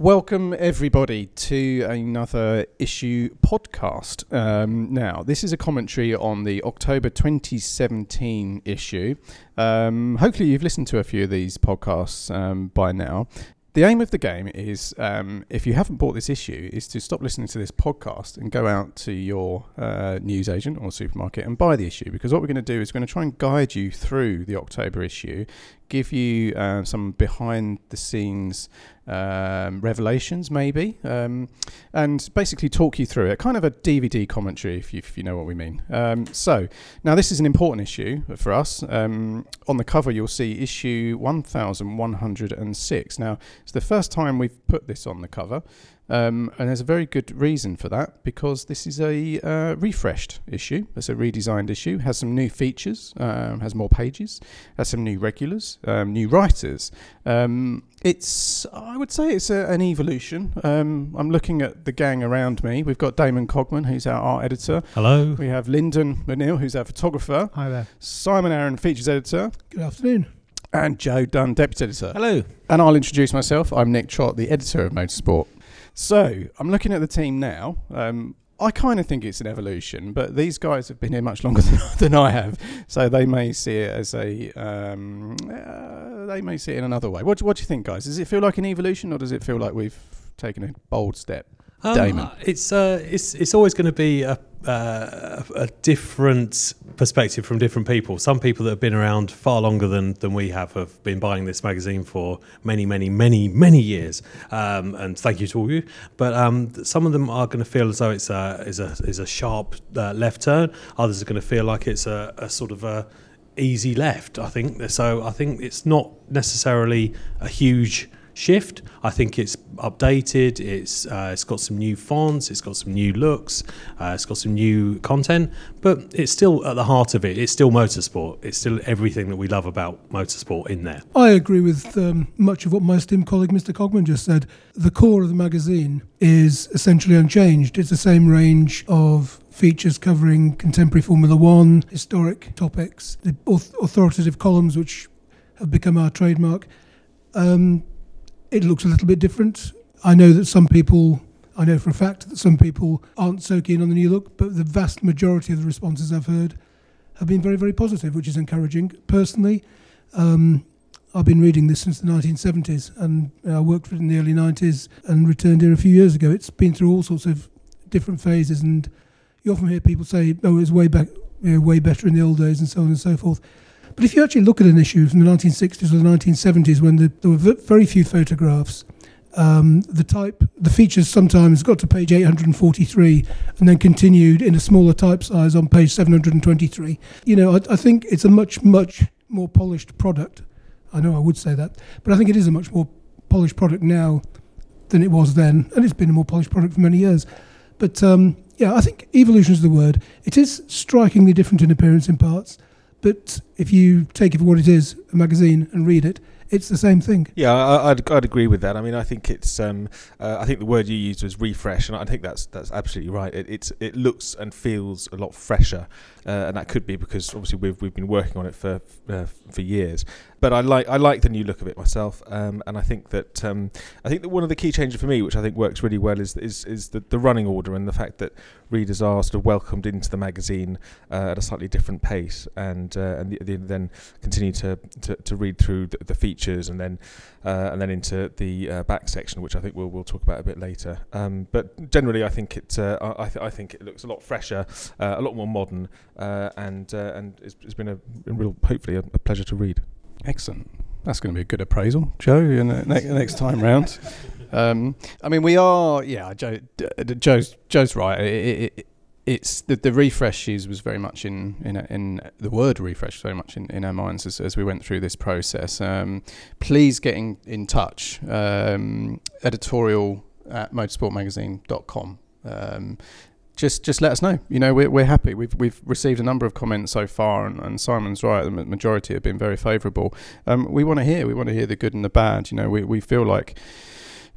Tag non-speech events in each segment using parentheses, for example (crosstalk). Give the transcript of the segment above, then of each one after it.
Welcome, everybody, to another issue podcast. Um, now, this is a commentary on the October 2017 issue. Um, hopefully, you've listened to a few of these podcasts um, by now. The aim of the game is, um, if you haven't bought this issue, is to stop listening to this podcast and go out to your uh, news agent or supermarket and buy the issue. Because what we're going to do is we're going to try and guide you through the October issue, give you uh, some behind the scenes um, revelations, maybe, um, and basically talk you through it. Kind of a DVD commentary, if you, if you know what we mean. Um, so, now this is an important issue for us. Um, on the cover, you'll see issue 1106. Now, it's the first time we've put this on the cover. Um, and there's a very good reason for that because this is a uh, refreshed issue. It's a redesigned issue. Has some new features. Um, has more pages. Has some new regulars. Um, new writers. Um, it's I would say it's a, an evolution. Um, I'm looking at the gang around me. We've got Damon Cogman, who's our art editor. Hello. We have Lyndon McNeil, who's our photographer. Hi there. Simon Arron, features editor. Good afternoon. And Joe Dunn, deputy editor. Hello. And I'll introduce myself. I'm Nick Trott, the editor of Motorsport. So I'm looking at the team now. Um, I kind of think it's an evolution, but these guys have been here much longer (laughs) than, than I have, so they may see it as a um, uh, they may see it in another way. What, what do you think, guys? Does it feel like an evolution, or does it feel like we've taken a bold step? Um, Damon. It's uh, it's it's always going to be a, uh, a different perspective from different people. Some people that have been around far longer than, than we have have been buying this magazine for many, many, many, many years. Um, and thank you to all of you. But um, some of them are going to feel as though it's a is a is a sharp uh, left turn. Others are going to feel like it's a, a sort of a easy left. I think so. I think it's not necessarily a huge shift. I think it's updated. It's uh, it's got some new fonts. It's got some new looks. Uh, it's got some new content. But it's still at the heart of it. It's still motorsport. It's still everything that we love about motorsport in there. I agree with um, much of what my esteemed colleague Mr. Cogman just said. The core of the magazine is essentially unchanged. It's the same range of features covering contemporary Formula One, historic topics, the authoritative columns which have become our trademark. Um, it looks a little bit different. I know that some people, I know for a fact that some people aren't so keen on the new look, but the vast majority of the responses I've heard have been very, very positive, which is encouraging. Personally, um, I've been reading this since the 1970s and I worked for it in the early 90s and returned here a few years ago. It's been through all sorts of different phases, and you often hear people say, oh, it was way, back, you know, way better in the old days and so on and so forth. But if you actually look at an issue from the 1960s or the 1970s, when the, there were very few photographs, um, the type, the features sometimes got to page 843 and then continued in a smaller type size on page 723. You know, I, I think it's a much, much more polished product. I know I would say that, but I think it is a much more polished product now than it was then, and it's been a more polished product for many years. But um, yeah, I think evolution is the word. It is strikingly different in appearance in parts. But if you take it for what it is, a magazine, and read it, it's the same thing. Yeah, I, would I'd agree with that. I mean, I think it's um, uh, I think the word you used was refresh, and I think that's that's absolutely right. It it's, it looks and feels a lot fresher, uh, and that could be because obviously we've we've been working on it for uh, for years. But I like I like the new look of it myself, um, and I think that um, I think that one of the key changes for me, which I think works really well, is is is the, the running order and the fact that readers are sort of welcomed into the magazine uh, at a slightly different pace, and uh, and the, the, then continue to, to, to read through the, the, features and then uh, and then into the uh, back section, which I think we'll we'll talk about a bit later. Um, but generally, I think it uh, I th- I think it looks a lot fresher, uh, a lot more modern, and and it's, it's been a, a real hopefully a, a pleasure to read. Excellent. That's going to be a good appraisal, Joe, ne- next time round. (laughs) Um, I mean, we are, yeah, Joe, Joe's, Joe's right. It, it, it's the, the refreshes was very much in in, in the word refresh very much in, in our minds as, as we went through this process. Um, please get in, in touch. Um, editorial at motorsportmagazine.com. Um, just just let us know. You know, we're, we're happy. We've we've received a number of comments so far, and, and Simon's right. The majority have been very favourable. Um, we want to hear. We want to hear the good and the bad. You know, we we feel like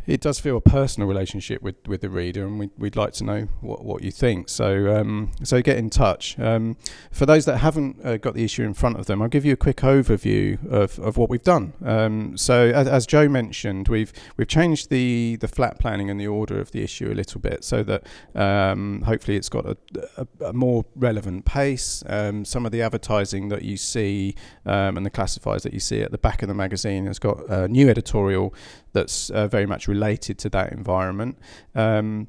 it does feel a personal relationship with, with the reader, and we'd, we'd like to know what, what you think. So um, so get in touch. Um, for those that haven't uh, got the issue in front of them, I'll give you a quick overview of, of what we've done. Um, so as, as Joe mentioned, we've we've changed the, the flat planning and the order of the issue a little bit, so that um, hopefully it's got a, a, a more relevant pace. Um, some of the advertising that you see um, and the classifiers that you see at the back of the magazine has got a new editorial that's uh, very much related to that environment. Um,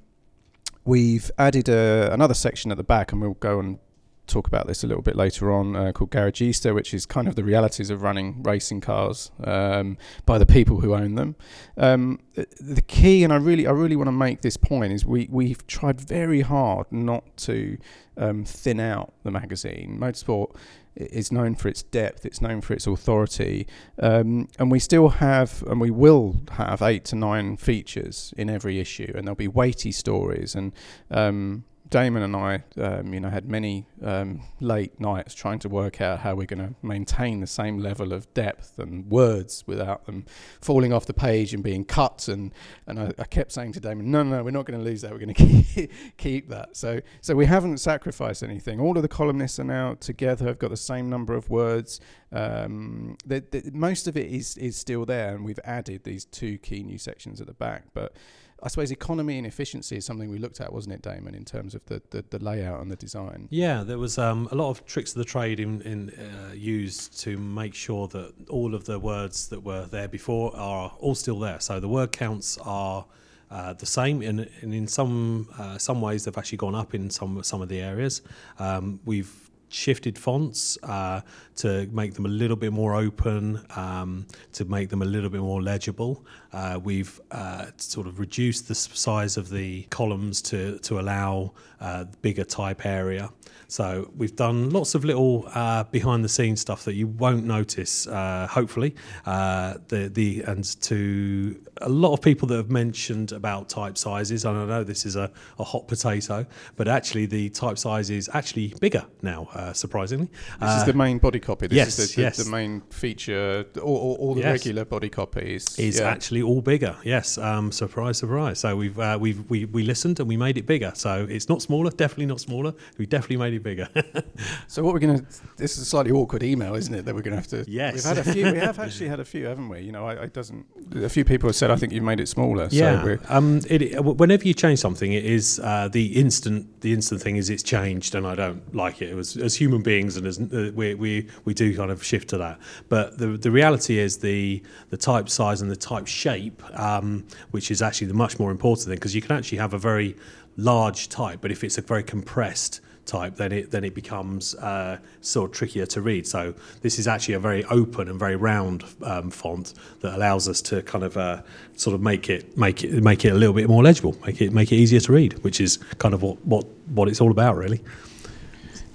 we've added a, another section at the back, and we'll go and talk about this a little bit later on, uh, called Garagista, which is kind of the realities of running racing cars um, by the people who own them. Um, the key, and I really, I really want to make this point, is we we've tried very hard not to um, thin out the magazine. Motorsport is known for its depth, it's known for its authority, um, and we still have, and we will have eight to nine features in every issue, and there'll be weighty stories and um, Damon and I, um, you know, had many um, late nights trying to work out how we're going to maintain the same level of depth and words without them falling off the page and being cut. And and I, I kept saying to Damon, no, no, no, we're not going to lose that. We're going (laughs) to keep keep that. So so we haven't sacrificed anything. All of the columnists are now together. Have got the same number of words. Um, the, the, most of it is is still there, and we've added these two key new sections at the back, but. I suppose economy and efficiency is something we looked at, wasn't it, Damon, in terms of the, the, the layout and the design? Yeah, there was um, a lot of tricks of the trade in, in uh, used to make sure that all of the words that were there before are all still there. So the word counts are uh, the same, and, and in some uh, some ways they've actually gone up in some some of the areas. Um, we've shifted fonts uh, to make them a little bit more open, um, to make them a little bit more legible. Uh, we've uh, sort of reduced the size of the columns to, to allow uh, bigger type area. So we've done lots of little uh, behind the scenes stuff that you won't notice, uh, hopefully. the, the And to a lot of people that have mentioned about type sizes, and I know this is a, a hot potato, but actually the type size is actually bigger now, surprisingly. This is the main body copy. This yes, is the, yes. the, main feature. All, all, all the Yes. regular body copies is yeah. actually all bigger. Yes, um, surprise, surprise. So we've uh, we've we, we listened and we made it bigger. So it's not smaller, definitely not smaller. We definitely made it bigger. (laughs) So what we're going to this is a slightly awkward email, isn't it? That we're going to have to. Yes. We've had a few. We have (laughs) actually had a few, haven't we? You know, I, I doesn't. A few people have said I think you've made it smaller. Yeah. we're, Um, it- whenever you change something, it is uh, the instant. The instant thing is it's changed, and I don't like it. It was as human beings, and as uh, we, we we do kind of shift to that. But the the reality is the the type size and the type shape, um, which is actually the much more important thing, because you can actually have a very large type, but if it's a very compressed type, then it then it becomes uh, sort of trickier to read. So this is actually a very open and very round um, font that allows us to kind of uh, sort of make it make it make it a little bit more legible, make it make it easier to read, which is kind of what what, what it's all about, really.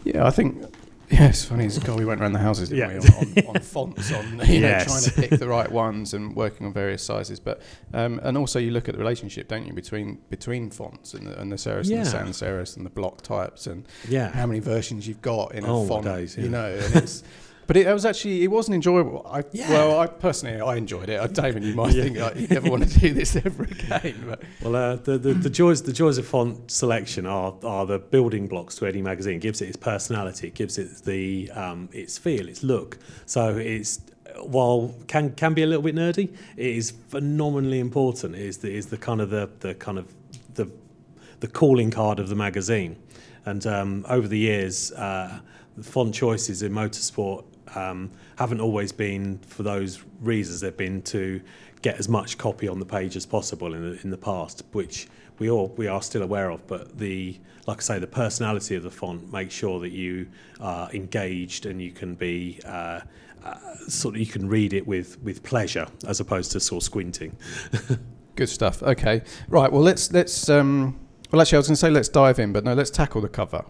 yeah, I think. Yeah, it's funny. It's, God, we went around the houses, didn't Yeah. we, on, on, on fonts, on you know, Yes. trying to pick the right ones and working on various sizes. But um, and also you look at the relationship, don't you, between between fonts and the, and the serif and the sans serifs and the block types and Yeah. how many versions you've got in a Oh, font, days, you know. And it's, but it, was actually it wasn't enjoyable. I, Yeah. Well, I personally I enjoyed it. I, David, you might Yeah. think like, you never want to do this ever again. But Well, uh, the, the the joys the joys of font selection are are the building blocks to any magazine. It gives it its personality, it gives it the um, its feel, its look. So it's while can can be a little bit nerdy, it is phenomenally important. It is the is the kind of the the kind of the the calling card of the magazine. And um, over the years, uh, the font choices in motorsport um, haven't always been for those reasons. They've been to get as much copy on the page as possible in the, in the past, which we all we are still aware of. But the like I say, the personality of the font makes sure that you are engaged and you can be. Uh, uh, sort of, you can read it with, with pleasure as opposed to sort of squinting. (laughs) Good stuff. Okay, right. Well, let's let's. Um, well, actually, I was going to say let's dive in, but no, let's tackle the cover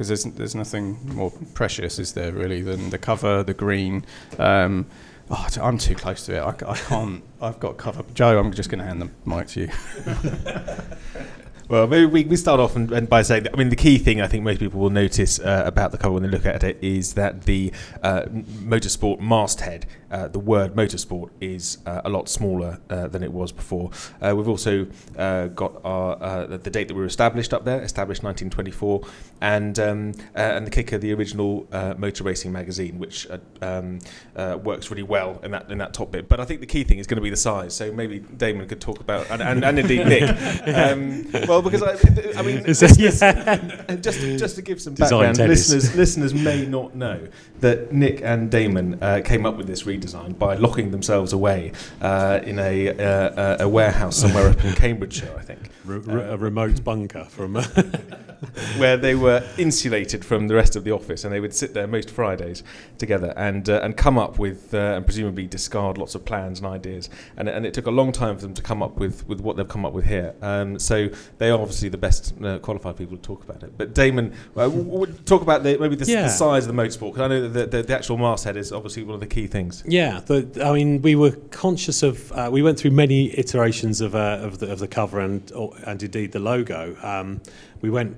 because there's there's nothing more precious, is there, really, than the cover, the green. Um, oh, I'm too close to it. I, I can't. I've got cover. Joe, I'm just going to hand the mic to you. (laughs) Well, maybe we, we start off and, and by saying that, I mean, the key thing I think most people will notice uh, about the cover when they look at it is that the uh, motorsport masthead uh, the word motorsport is uh, a lot smaller uh, than it was before. Uh, we've also uh, got our uh, the, date that we were established up there, established 1924, and um, uh, and the kicker, the original uh, motor racing magazine, which uh, um, uh, works really well in that in that top bit. But I think the key thing is going to be the size. So maybe Damon could talk about and, and, and indeed Nick. (laughs) Um, well, because I, I mean, (laughs) yeah. just just to give some Design background, tennis. listeners listeners may not know that Nick and Damon uh, came up with this redesign by locking themselves away uh, in a, uh, a warehouse somewhere up in (laughs) Cambridgeshire, I think, Re- re- a remote bunker from. Uh, (laughs) where they were insulated from the rest of the office, and they would sit there most Fridays together and uh, and come up with uh, and presumably discard lots of plans and ideas. And, and it took a long time for them to come up with, with what they've come up with here. Um, so they are obviously the best uh, qualified people to talk about it. But Damon, uh, w- w- talk about the, maybe the, Yeah. the size of the motorsport because I know that the, the, the actual masthead is obviously one of the key things. Yeah, the, I mean, we were conscious of. Uh, we went through many iterations of, uh, of, the, of the cover and or, and indeed the logo. Um, we went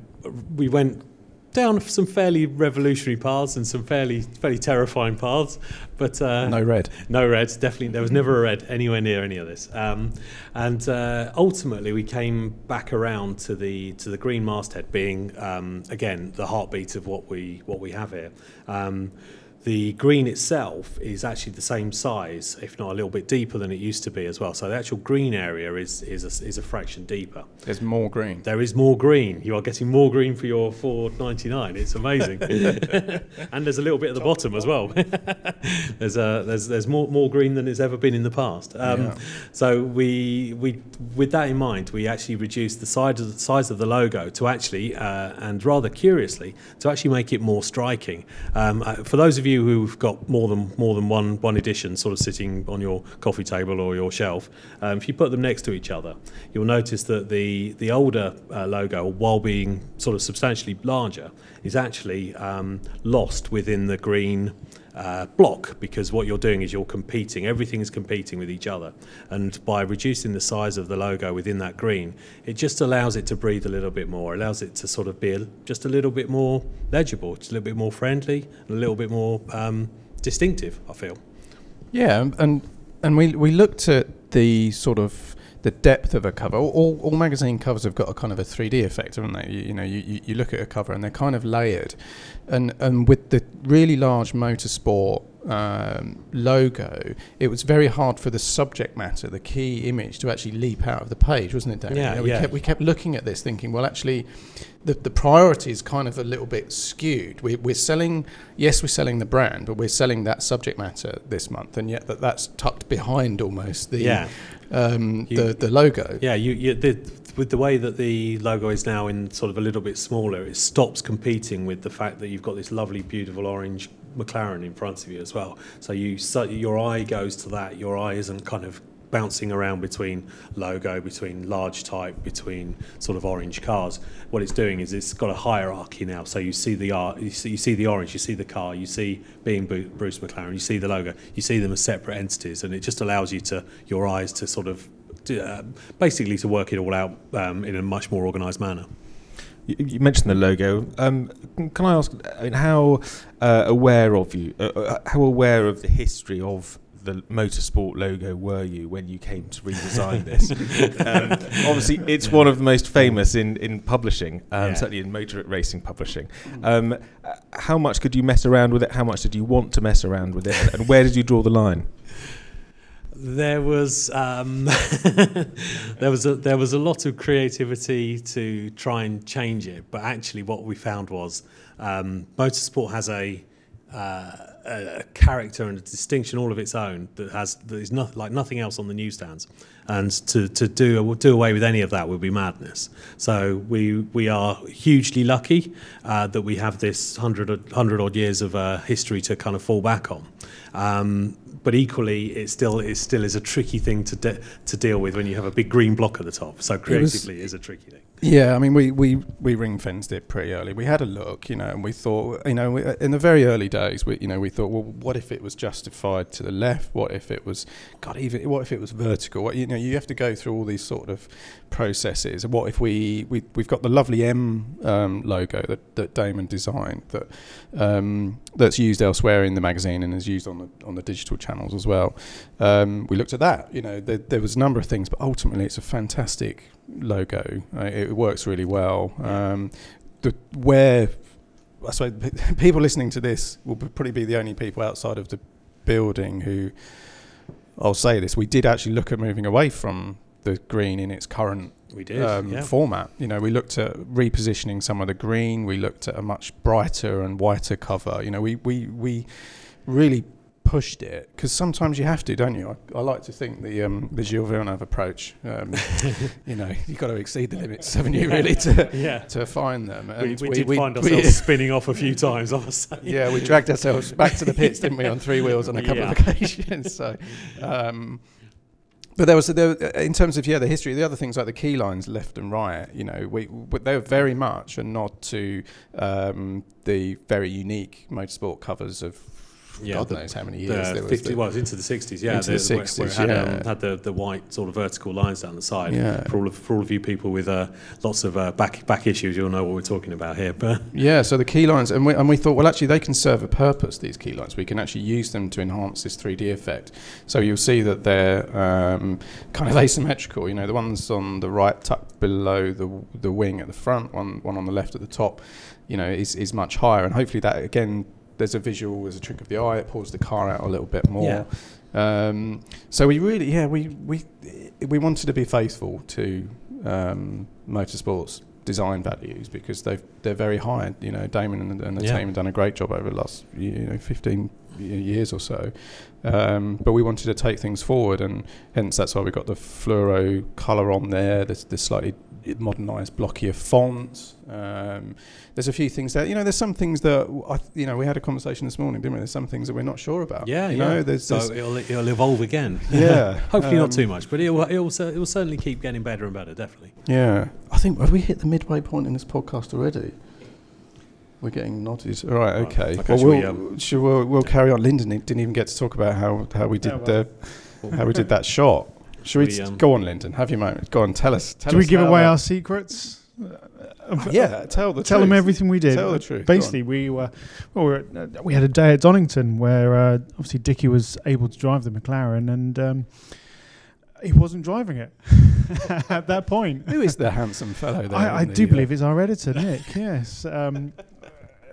we went down some fairly revolutionary paths and some fairly fairly terrifying paths, but uh, No red. no red. Definitely, there was never a red anywhere near any of this. Um, and uh, ultimately, we came back around to the to the green masthead being um, again the heartbeat of what we what we have here. Um, the green itself is actually the same size, if not a little bit deeper than it used to be as well. So the actual green area is is a, is a fraction deeper. There's more green. There is more green. You are getting more green for your 4.99. It's amazing, (laughs) and there's a little bit at the bottom as well. (laughs) there's a, there's there's more more green than it's ever been in the past. Um, Yeah. So we we with that in mind, we actually reduced the size of the size of the logo to actually uh, and rather curiously to actually make it more striking. Um, uh, for those of you who've got more than more than one one edition sort of sitting on your coffee table or your shelf, um, if you put them next to each other, you'll notice that the the older uh, logo, while being sort of substantially larger, is actually um, lost within the green uh, block because what you're doing is you're competing. Everything is competing with each other, and by reducing the size of the logo within that green, it just allows it to breathe a little bit more. Allows it to sort of be a, just a little bit more legible, just a little bit more friendly, and a little bit more um, distinctive. I feel. Yeah, and and we we looked at the sort of the depth of a cover. All, all, magazine covers have got a kind of a 3D effect, haven't they? You, you know, you- you look at a cover and they're kind of layered, and and with the really large motorsport um, logo, it was very hard for the subject matter, the key image, to actually leap out of the page, wasn't it, Dan? Yeah, You know, we yeah. kept we kept looking at this, thinking, well, actually, the, the priority is kind of a little bit skewed. We, we're selling, yes, we're selling the brand, but we're selling that subject matter this month, and yet that, that's tucked behind almost the Yeah. um, You- the, the logo. Yeah, you, you the, with the way that the logo is now in sort of a little bit smaller, it stops competing with the fact that you've got this lovely, beautiful orange McLaren in front of you as well. So you so your eye goes to that. Your eye isn't kind of bouncing around between logo, between large type, between sort of orange cars. What it's doing is it's got a hierarchy now. So you see the you see, you see the orange, you see the car, you see being Bruce McLaren, you see the logo, you see them as separate entities, and it just allows you to your eyes to sort of uh, basically to work it all out um, in a much more organised manner. You, mentioned the logo. Um, can I ask, I mean, how uh, aware of you, uh, uh, how aware of the history of the motorsport logo were you when you came to redesign (laughs) this? um, obviously, it's one of the most famous in in publishing, um, Yeah. certainly in motor racing publishing. Um, uh, how much could you mess around with it? How much did you want to mess around with it? And where did you draw the line? There was um, (laughs) there was a, there was a lot of creativity to try and change it, but actually, what we found was um, motorsport has a, uh, a character and a distinction all of its own that has that is not like nothing else on the newsstands, and to to do do away with any of that would be madness. So we we are hugely lucky uh, that we have this hundred odd- odd years of uh, history to kind of fall back on. Um, but equally, it still it still is a tricky thing to de- to deal with when you have a big green block at the top. So creatively, it is a tricky thing. Yeah, I mean, we, we, we ring fenced it pretty early. We had a look, you know, and we thought, you know, we, in the very early days, we, you know, we thought, well, what if it was justified to the left? What if it was, God, even what if it was vertical? What, you know, you have to go through all these sort of processes. What if we, we we've got the lovely M um, logo that, that Damon designed that um, that's used elsewhere in the magazine and is used on the on the digital channels as well. Um, we looked at that. You know, there, there was a number of things, but ultimately, it's a fantastic logo. Uh, it works really well. Um, the where I suppose (laughs) people listening to this will probably be the only people outside of the building who I'll say this: we did actually look at moving away from the green in its current We did. um, yeah. format. You know, we looked at repositioning some of the green. We looked at a much brighter and whiter cover. You know, we we we really pushed it because sometimes you have to, don't you? I, I like to think the um, the Gilles Villeneuve approach. Um, (laughs) you know, you've got to exceed the limits, (laughs) haven't you? Really to (laughs) yeah. to find them. We, And we, did find ourselves spinning off a few times, I must say. yeah, we dragged ourselves back to the pits, didn't we, on three wheels on a couple of Yeah. occasions. So, um, but there was there, in terms of yeah the history. The other things like the key lines left and right. You know, we but they're very much a nod to um, the very unique motorsport covers of Yeah, God the- knows how many years. The there was 50, the- well, it was into the 60s, yeah. Into the where- where 60s, it had, um, yeah. had the, the white sort of vertical lines down the side. Yeah. For all of for all of you people with uh, lots of uh, back back issues, you'll know what we're talking about here. But (laughs) Yeah, so the key lines, and we, and we thought, well, actually, they can serve a purpose, these key lines. We can actually use them to enhance this 3D effect. So you'll see that they're um, kind of (laughs) asymmetrical. You know, the ones on the right tucked below the, the wing at the front, one, one on the left at the top, you know, is, is much higher. And hopefully that, again, there's a visual, there's a trick of the eye, it pulls the car out a little bit more. Um, so we really, yeah, we, we, we wanted to be faithful to um, motorsports design values because they've they're very high. You know, Damon and, and the Yeah. team have done a great job over the last you know 15 years or so. Um, but we wanted to take things forward, and hence that's why we got the fluoro color on there. There's the slightly modernised, blockier fonts. Um, there's a few things there. You know, there's some things that I, you know we had a conversation this morning, didn't we? There's some things that we're not sure about. yeah, you yeah. know, there's, so there's it'll, it'll evolve again. (laughs) yeah. (laughs) Hopefully um, not too much, but it'll, it'll, it'll certainly keep getting better and better, definitely. Yeah, I think have we hit the midway point in this podcast already? We're getting nodded. All right, Right, okay. okay, well, shall we, we'll, um, shall we'll, we'll carry on. Lyndon didn't even get to talk about how, how we did Yeah, well. the how we did that (laughs) shot. Should we, We, um, go on, Lyndon? Have your moment. Go on, tell us. Tell Do we give away our secrets? Uh, Yeah, tell the tell truth. them everything we did. Tell the truth. Basically, we were well, we, were uh, we had a day at Donington where uh, obviously Dickie was able to drive the McLaren and um, he wasn't driving it (laughs) at that point. Who is the handsome fellow there? I, I in the, do uh, believe it's our editor Nick. (laughs) Yes, um,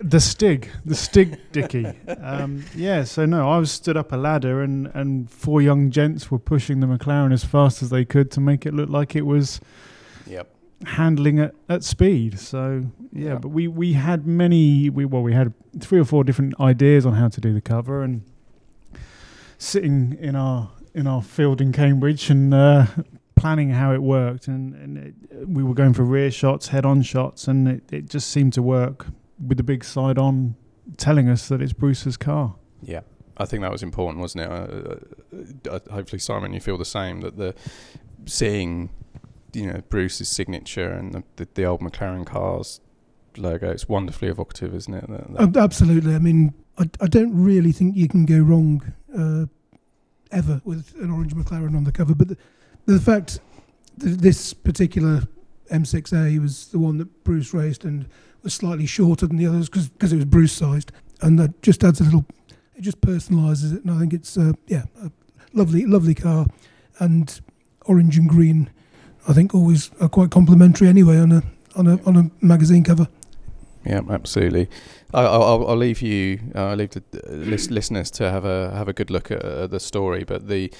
the Stig, the Stig Dickie. Um, yeah. So no, I was stood up a ladder and and four young gents were pushing the McLaren as fast as they could to make it look like it was Yep. handling at, at speed. So yeah, Yeah. but we we had many we well we had three or four different ideas on how to do the cover and sitting in our in our field in Cambridge and uh, planning how it worked and, and it, we were going for rear shots, head on shots and it, it just seemed to work with the big side on telling us that it's Bruce's car. Yeah, I think that was important, wasn't it? Uh, uh, uh, hopefully, Simon, you feel the same. That the seeing, you know, Bruce's signature and the, the, the old McLaren cars logo. It's wonderfully evocative, isn't it? That- that- Absolutely. I mean, I, I don't really think you can go wrong uh, ever with an orange McLaren on the cover. But the, the fact that this particular M6A was the one that Bruce raced and was slightly shorter than the others because it was Bruce sized, and that just adds a little. It just personalises it, and I think it's uh, yeah, a lovely, lovely car, and orange and green. I think always are quite complimentary anyway on a on a on a magazine cover. Yeah, absolutely. I- I'll, I'll, leave you. Uh, I'll leave the uh, lis- listeners to have a have a good look at uh, the story. But the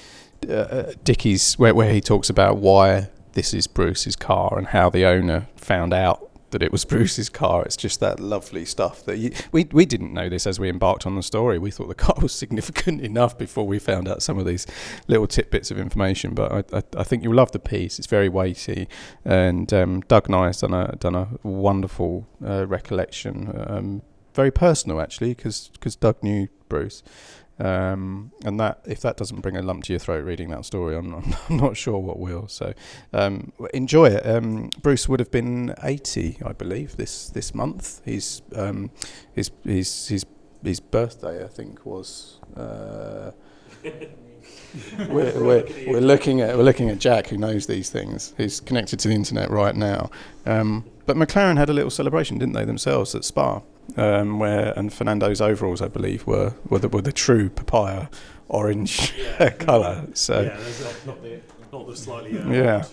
uh, uh, Dickie's where where he talks about why this is Bruce's car and how the owner found out that it was (laughs) Bruce's car. It's just that lovely stuff that you, we we didn't know this as we embarked on the story. We thought the car was (laughs) significant enough before we found out some of these little tidbits of information. But I, I, I think you'll love the piece. It's very weighty, and um, Doug Nye has done a done a wonderful uh, recollection. Um, very personal actually, because Doug knew Bruce. Um, and that if that doesn't bring a lump to your throat reading that story, I'm not, (laughs) I'm not sure what will. So um, enjoy it. Um, Bruce would have been 80, I believe, this this month. He's um, his his his his birthday, I think, was. Uh, (laughs) we're, we're, we're looking at we're looking at Jack, who knows these things. He's connected to the internet right now. Um, but McLaren had a little celebration, didn't they themselves at Spa? Um, where and Fernando's overalls, I believe, were were the, were the true papaya orange (laughs) colour. So. there's not, not the not the slightly uh, Yeah.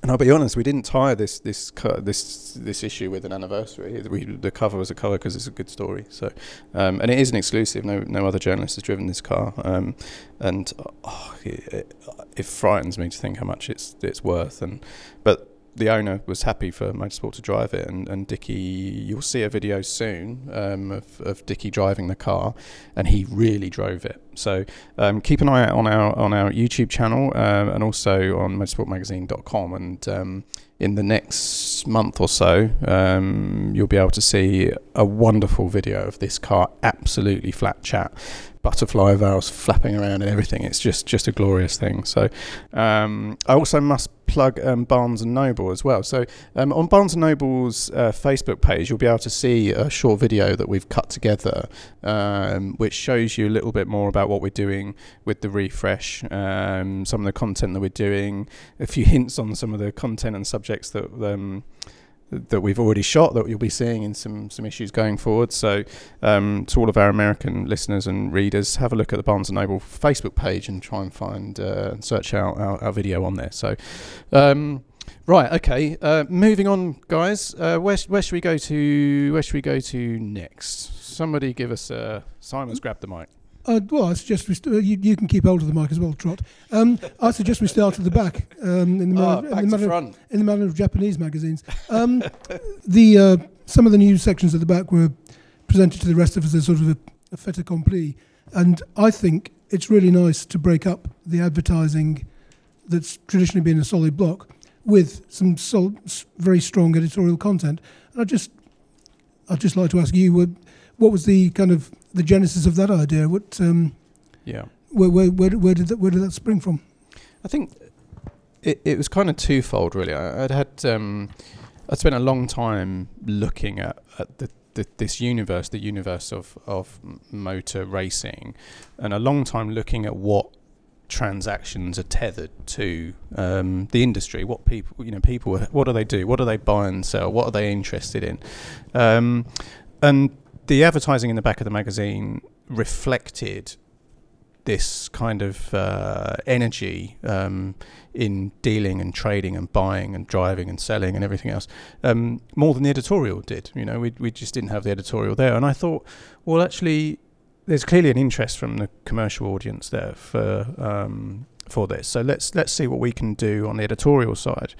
And I'll be honest, we didn't tie this this this this issue with an anniversary. We, the cover was a cover because it's a good story. So, um, and it is an exclusive. No no other journalist has driven this car, um, and oh, it, it frightens me to think how much it's it's worth. And but the owner was happy for Motorsport to drive it, and, and Dickie, you'll see a video soon um, of, of Dickie driving the car, and he really drove it. So um, keep an eye out on our on our YouTube channel um, and also on motorsportmagazine.com. And um, in the next month or so, um, you'll be able to see a wonderful video of this car absolutely flat chat, butterfly valves flapping around and everything. It's just just a glorious thing. So um, I also must plug um, Barnes and Noble as well. So um, on Barnes and Noble's uh, Facebook page, you'll be able to see a short video that we've cut together, um, which shows you a little bit more about what we're doing with the refresh, um, some of the content that we're doing, a few (laughs) hints on some of the content and subjects that. That we've already shot that you'll be seeing in some some issues going forward. So um, to all of our American listeners and readers, have a look at the Barnes and Noble Facebook page and try and find uh, and search out our, our video on there. So. Um, Right. Okay. Uh, moving on, guys. Uh, where where should we go to? Where should we go to next? Somebody give us. Uh, Simon's grabbed the mic. Uh, well, I suggest we st- uh, you, you can keep hold of the mic as well, Trott. Um, I suggest we start at the back um, in, the Ah, manner, back in, the manner, front. in the manner of Japanese magazines. Um, (laughs) the uh, some of the news sections at the back were presented to the rest of us as sort of a, a fait accompli, and I think it's really nice to break up the advertising that's traditionally been a solid block with some sol- very strong editorial content. And I just, I'd just like to ask you, what, what was the kind of the genesis of that idea? What, um, Yeah. where, where, where, where did that, where did that spring from? I think it, it was kind of twofold, really. I, I'd had um, I'd spent a long time looking at, at the, the this universe, the universe of of motor racing, and a long time looking at what transactions are tethered to um, the industry. What people, you know, people, what do they do? What do they buy and sell? What are they interested in? Um, and the advertising in the back of the magazine reflected this kind of uh, energy um, in dealing and trading and buying and driving and selling and everything else um, more than the editorial did. You know, we we just didn't have the editorial there, and I thought, well, actually, there's clearly an interest from the commercial audience there for um, for this. So let's let's see what we can do on the editorial side.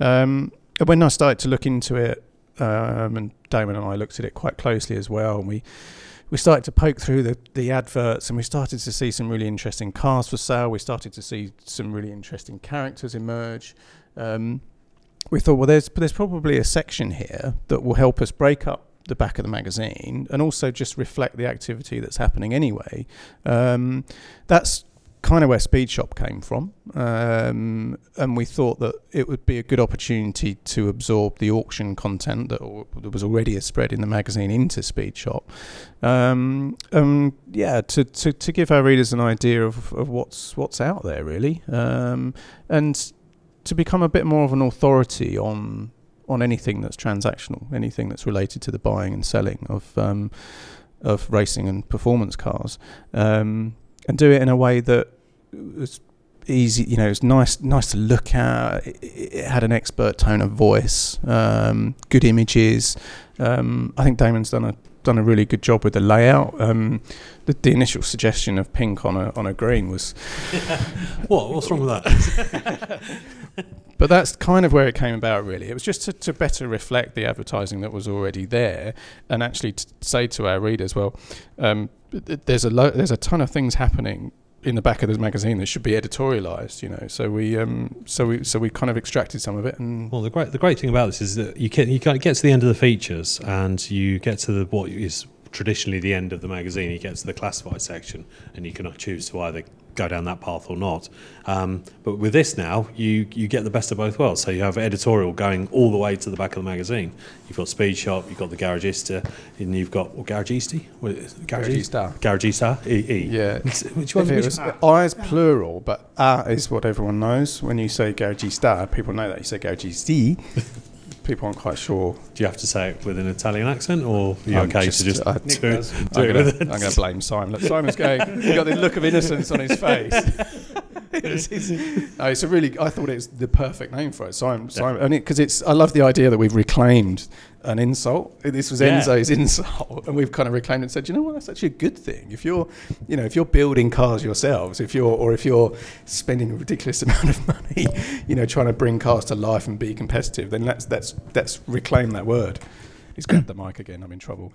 Um, when I started to look into it, um, and Damon and I looked at it quite closely as well, and we we started to poke through the, the adverts and we started to see some really interesting cars for sale. We started to see some really interesting characters emerge. Um, we thought, well, there's there's probably a section here that will help us break up the back of the magazine and also just reflect the activity that's happening anyway. Um, that's kind of where Speed Shop came from, um, and we thought that it would be a good opportunity to absorb the auction content that, that was already a spread in the magazine into Speed Shop. Um, um, yeah, to, to, to give our readers an idea of, of what's what's out there really, um, and to become a bit more of an authority on on anything that's transactional, anything that's related to the buying and selling of um, of racing and performance cars, um, and do it in a way that was easy. You know, it was nice nice to look at. It, it had an expert tone of voice, um, good images. Um, I think Damon's done a done a really good job with the layout. Um, the, the initial suggestion of pink on a on a green was (laughs) What? What's wrong with that? (laughs) But that's kind of where it came about, really. It was just to, to better reflect the advertising that was already there, and actually to say to our readers, well, um, th- th- there's a lo- there's a ton of things happening in the back of this magazine that should be editorialized, you know. So we um, so we so we kind of extracted some of it, and Well, the great the great thing about this is that you can you can get to the end of the features and you get to the what is traditionally the end of the magazine. You get to the classified section and you cannot choose to either go down that path or not. Um, but with this now, you you get the best of both worlds. So you have editorial going all the way to the back of the magazine. You've got Speed Shop, you've got the Garagista, and you've got well, Garagisti, What is it? Garagista. Garagista, E. e. yeah. (laughs) Which one? If it Which, was I's plural, but A is what everyone knows. When you say Garage Star, people know that. You say Garage C. (laughs) people aren't quite sure. Do you have to say it with an Italian accent, or are you I'm okay just- to just I- uh, do, do does. it I'm gonna, I'm gonna blame Simon. Look, Simon's going. He got the look of innocence on his face. (laughs) it's, it's- (laughs) no, it's a really. I thought it was the perfect name for it, Simon. Simon, and because it's. I love the idea that we've reclaimed an insult. This was Yeah. Enzo's (laughs) insult, and we've kind of reclaimed it and said, you know what, that's actually a good thing. If you're, you know, if you're building cars yourselves, if you're, or if you're spending a ridiculous (laughs) amount of money, you know, trying to bring cars to life and be competitive, then let's let's let's reclaim that word. He's grabbed the mic again. I'm in trouble.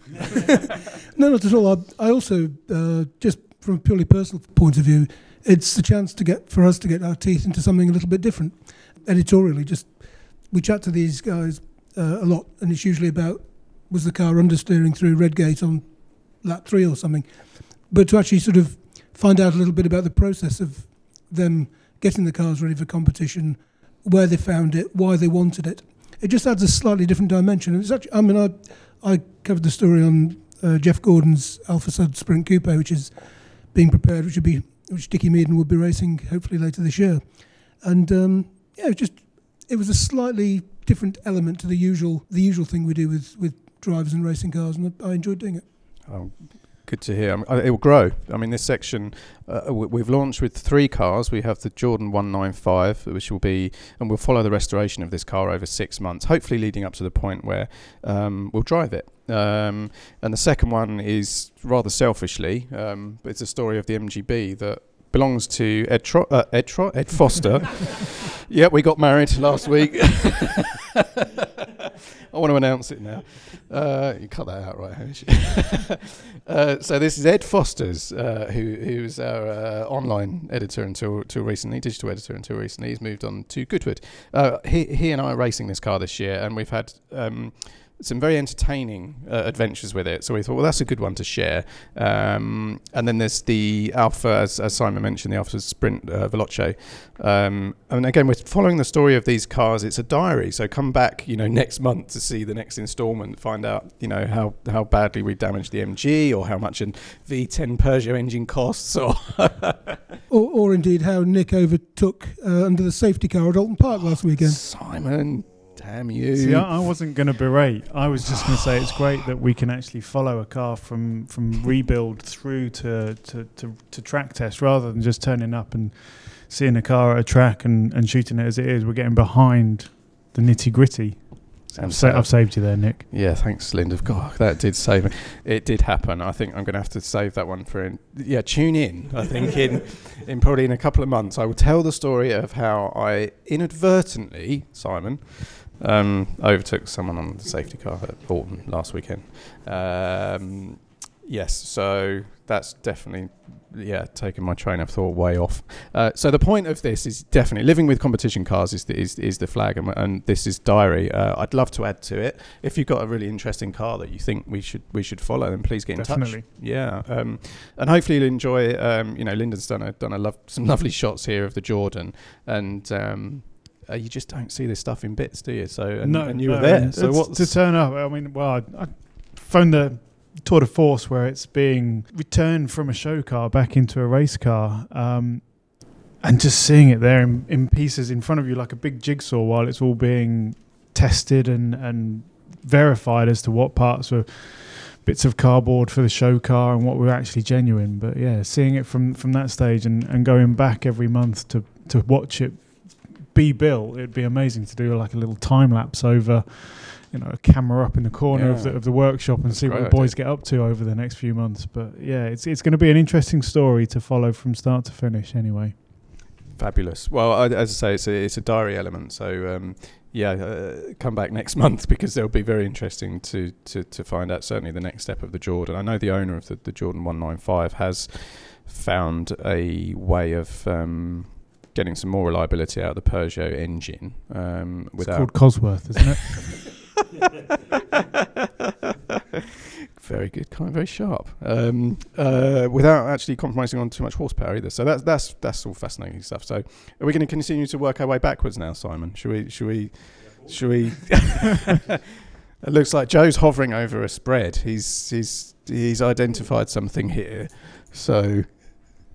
No, not at all. I, I also, uh, just from a purely personal point of view, it's the chance to get for us to get our teeth into something a little bit different. Editorially, just we chat to these guys uh, a lot, and it's usually about was the car understeering through Redgate on lap three or something. But to actually sort of find out a little bit about the process of them getting the cars ready for competition, where they found it, why they wanted it, it just adds a slightly different dimension. And it's actually, I mean, I I covered the story on uh, Jeff Gordon's Alfasud Sprint Coupe, which is being prepared, which would be which Dickie Meaden would be racing hopefully later this year. And um, yeah, it was just it was a slightly different element to the usual the usual thing we do with with drivers and racing cars, and I, enjoyed doing it. Oh, good to hear. I mean, uh, it will grow. I mean, this section uh, we've launched with three cars. We have the Jordan 195, which will be, and we'll follow the restoration of this car over six months, hopefully leading up to the point where um, we'll drive it. Um, and the second one is rather selfishly, um, but it's a story of the MGB that belongs to Ed, Tro- uh, Ed, Tro- Ed Foster. yeah, we got married last week. (laughs) I want to announce it now. Uh, you cut that out, right, Hamish? (laughs) uh, so this is Ed Foster's, uh, who who's our uh, online editor until until recently, digital editor until recently. He's moved on to Goodwood. Uh, he he and I are racing this car this year, and we've had. Um, some very entertaining uh, adventures with it. So we thought, well, that's a good one to share. Um, and then there's the Alfa, as, as Simon mentioned, the Alfa Sprint uh, Veloce. Um, and again, we're following the story of these cars. It's a diary. So come back, you know, next month to see the next instalment, find out, you know, how, how badly we damaged the MG or how much a V10 Peugeot engine costs or (laughs) Or, or indeed how Nick overtook uh, under the safety car at Oulton Park last weekend. Simon, damn you. See, I, I wasn't going to berate. I was just going to say it's great that we can actually follow a car from, from rebuild through to, to, to, to track test rather than just turning up and seeing a car at a track and, and shooting it as it is. We're getting behind the nitty gritty. I've, sa- I've saved you there, Nick. Yeah, thanks, Linda. (laughs) God, that did save me. It did happen. I think I'm going to have to save that one for. In, yeah, tune in. I think in, in probably in a couple of months, I will tell the story of how I inadvertently, Simon, um, overtook someone on the safety car at Oulton last weekend. Um, yes, so that's definitely yeah taking my train of thought way off. Uh, so the point of this is definitely living with competition cars is the, is, is the flag, and, and this is diary. Uh, I'd love to add to it. If you've got a really interesting car that you think we should we should follow, then please get in Definitely. touch. Yeah, um, and hopefully you'll enjoy. Um, you know, Lyndon's done a done a love some (laughs) lovely shots here of the Jordan, and um, uh, you just don't see this stuff in bits, do you? So and, no, and you no, were there. So what's to turn up? I mean, well, I, I phoned the Tour de Force where it's being returned from a show car back into a race car, um, and just seeing it there in, in pieces in front of you like a big jigsaw while it's all being tested and and verified as to what parts were bits of cardboard for the show car and what were actually genuine. But yeah, seeing it from from that stage and, and going back every month to to watch it be built, it'd be amazing to do like a little time lapse over, you know, a camera up in the corner of the of the workshop and That's see what the boys idea. get up to over the next few months. But yeah, it's it's going to be an interesting story to follow from start to finish. Anyway, Fabulous. Well, I, as I say, it's a, it's a diary element. So, um, yeah, uh, come back next (laughs) month because it'll be very interesting to, to, to find out certainly the next step of the Jordan. I know the owner of the, the Jordan 195 has found a way of um, getting some more reliability out of the Peugeot engine um, it's called Cosworth, isn't it? (laughs) very good, kind of very sharp, um, uh, without actually compromising on too much horsepower either. So that's that's that's all fascinating stuff. So are we going to continue to work our way backwards now, Simon? Should we? Should we? Should we? (laughs) it looks like Joe's hovering over a spread. He's he's he's identified something here. So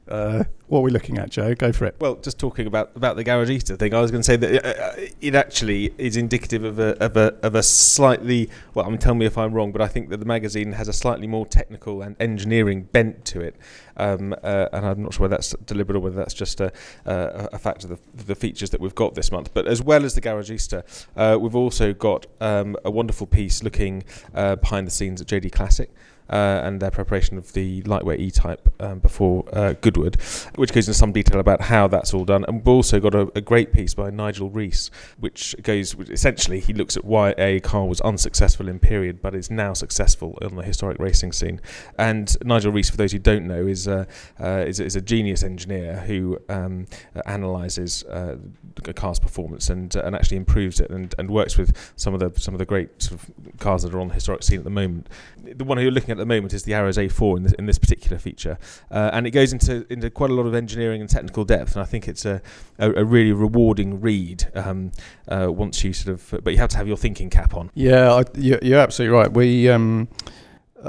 Uh, what are we looking at, Joe? Go for it. Well, just talking about, about the Garagista thing, I was going to say that uh, it actually is indicative of a, of a of a slightly well. I mean, tell me if I'm wrong, but I think that the magazine has a slightly more technical and engineering bent to it, um, uh, and I'm not sure whether that's deliberate or whether that's just a, uh, a fact of the, the features that we've got this month. But as well as the Garagista, uh, we've also got um, a wonderful piece looking uh, behind the scenes at JD Classic uh, and their preparation of the lightweight E-Type um, before uh, Goodwood, which goes into some detail about how that's all done. And we've also got a, a great piece by Nigel Rees, which goes essentially he looks at why a car was unsuccessful in period, but is now successful on the historic racing scene. And Nigel Rees, for those who don't know, is a, uh, is, is, a genius engineer who um, analyses uh, a car's performance and and actually improves it, and, and works with some of the some of the great sort of cars that are on the historic scene at the moment. The one you're looking at at the moment is the Arrows A4 in this, in this particular feature, uh, and it goes into into quite a lot of engineering and technical depth. And I think it's a a, a really rewarding read um, uh, once you sort of, but you have to have your thinking cap on. Yeah, I, you're, absolutely right. We. Um,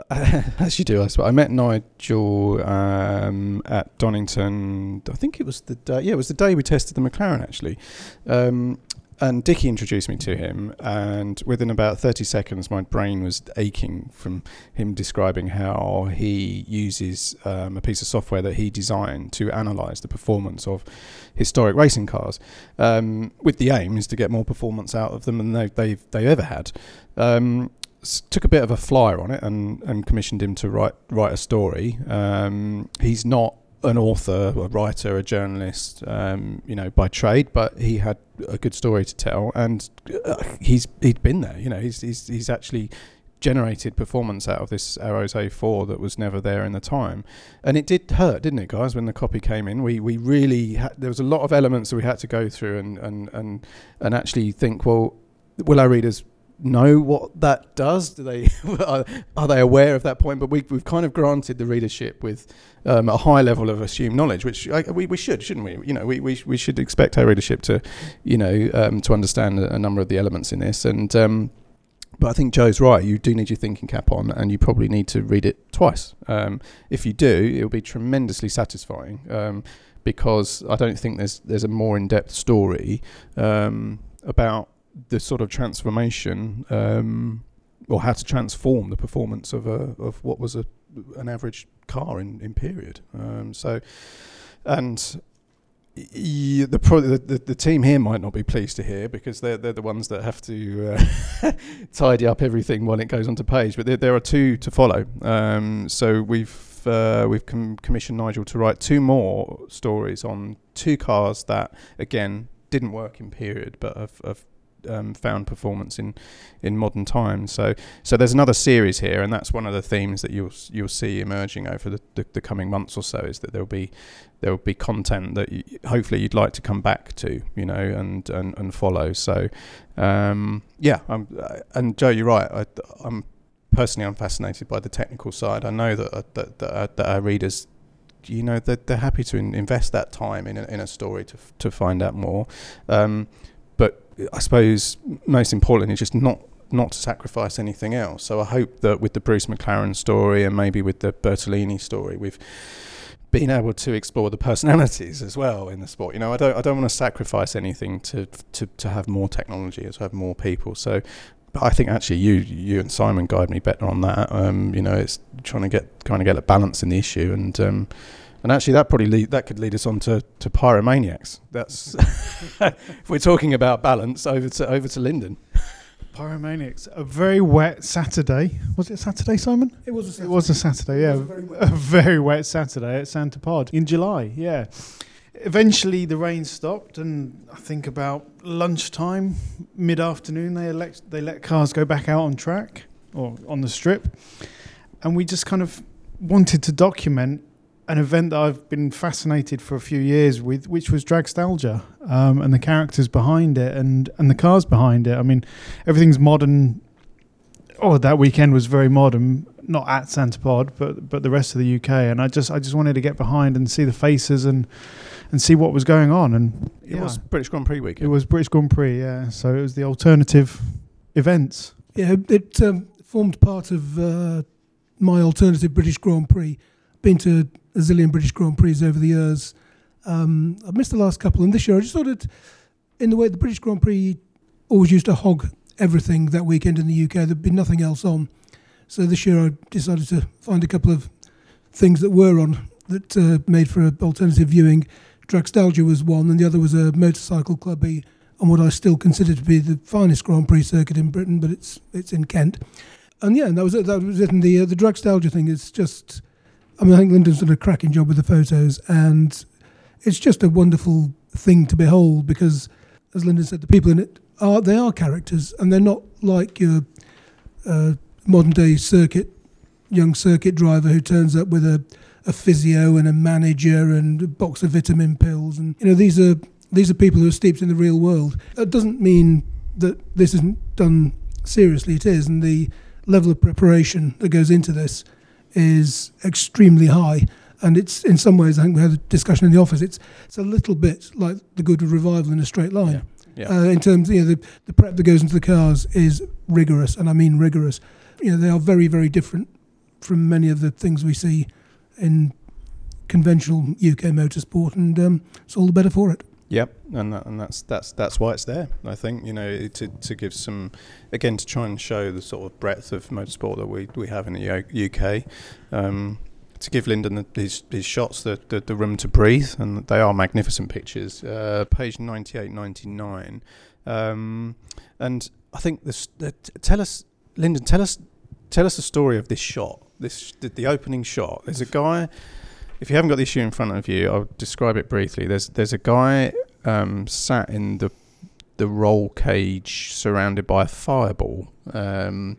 (laughs) as you do, I suppose. I met Nigel um, at Donington. I think it was the day. Yeah, it was the day we tested the McLaren actually. And Dickie introduced me to him, and within about 30 seconds, my brain was aching from him describing how he uses um, a piece of software that he designed to analyze the performance of historic racing cars, um, with the aim is to get more performance out of them than they've, they've, they've ever had. Um, took a bit of a flyer on it and, and commissioned him to write write a story. Um, he's not an author, a writer, a journalist, um, you know, by trade, but he had a good story to tell, and uh, he's he'd been there. You know, he's he's he's actually generated performance out of this Arrows A4 that was never there in the time, and it did hurt, didn't it, guys? When the copy came in, we we really had, there was a lot of elements that we had to go through and and and and actually think, well, will our readers know what that does? Do they (laughs) are, are, they aware of that point? But we, we've kind of granted the readership with um, a high level of assumed knowledge, which I, we, we should, shouldn't we? You know, we, we, we should expect our readership to, you know, um, to understand a, number of the elements in this. And um, but I think Joe's right. You do need your thinking cap on, and you probably need to read it twice. Um, if you do, it will be tremendously satisfying um, because I don't think there's there's a more in depth story um, about the sort of transformation um, or how to transform the performance of a of what was a an average car in in period. Um, so, and y- the, pro- the, the the team here might not be pleased to hear because they're they're the ones that have to uh, (laughs) tidy up everything while it goes onto page. But there, there are two to follow. Um, so we've uh, we've com- commissioned Nigel to write two more stories on two cars that again didn't work in period, but have, have um, found performance in in modern times. So so there's another series here, and that's one of the themes that you'll you'll see emerging over the, the, the coming months or so. Is that there'll be there will be content that you, hopefully you'd like to come back to, you know, and and, and follow. So um, yeah, I'm, and Joe, you're right. I, I'm personally I'm fascinated by the technical side. I know that uh, that, that, uh, that our readers you know they're, they're happy to invest that time in a, in a story to to find out more um, I suppose most importantly is just not not to sacrifice anything else. So I hope that with the Bruce McLaren story and maybe with the Bertolini story, we've been able to explore the personalities as well in the sport. You know, I don't I don't want to sacrifice anything to to to have more technology, to have more people. So but I think actually you you and Simon guide me better on that. Um, you know, it's trying to get kind of get a balance in the issue and um, and actually, that probably lead, that could lead us on to, to pyromaniacs. That's (laughs) if we're talking about balance over to over to Lyndon. Pyromaniacs. A very wet Saturday. Was it Saturday, Simon? It was a Saturday. It was a Saturday, yeah. A very, a very wet Saturday at Santa Pod in July, yeah. Eventually, the rain stopped, and I think about lunchtime, mid afternoon, they, elect, they let cars go back out on track or on the strip. And we just kind of wanted to document an event that I've been fascinated for a few years with, which was Dragstalgia, um, and the characters behind it and, and the cars behind it. I mean, everything's modern. Oh, that weekend was very modern, not at Santa Pod, but but the rest of the UK. And I just I just wanted to get behind and see the faces and and see what was going on. And it yeah, was British Grand Prix weekend. It was British Grand Prix, yeah. So it was the alternative events. Yeah, it um, formed part of uh, my alternative British Grand Prix. Been to a zillion British Grand Prix over the years. Um, I've missed the last couple, and this year I just thought it, in the way the British Grand Prix always used to hog everything that weekend in the UK, there'd be nothing else on. So this year I decided to find a couple of things that were on that uh, made for alternative viewing. Dragstalgia was one, and the other was a motorcycle clubby on what I still consider to be the finest Grand Prix circuit in Britain, but it's it's in Kent. And yeah, that was it. That was it. And the uh, the Dragstalgia thing is just. I mean, I think Lyndon's done a cracking job with the photos, and it's just a wonderful thing to behold because, as Lyndon said, the people in it are they are characters, and they're not like your uh, modern day circuit young circuit driver who turns up with a, a physio and a manager and a box of vitamin pills, and you know these are these are people who are steeped in the real world. That doesn't mean that this isn't done seriously. It is, and the level of preparation that goes into this is extremely high. And it's in some ways, I think we had a discussion in the office. It's it's a little bit like the Goodwood revival in a straight line. Yeah. Uh, in terms, you know, the, the prep that goes into the cars is rigorous, and I mean rigorous. You know, they are very, very different from many of the things we see in conventional UK motorsport, and um, it's all the better for it. Yep, and that, and that's that's that's why it's there. I think you know to to give some again to try and show the sort of breadth of motorsport that we we have in the UK. Um, to give Lyndon the, his, his shots the, the, the room to breathe, and they are magnificent pictures. Uh, page 98, 99. Um, and I think this, the, tell us, Lyndon, tell us, tell us the story of this shot. This the, the opening shot. There's a guy. If you haven't got the issue in front of you, I'll describe it briefly. There's there's a guy um, sat in the the roll cage surrounded by a fireball. Um,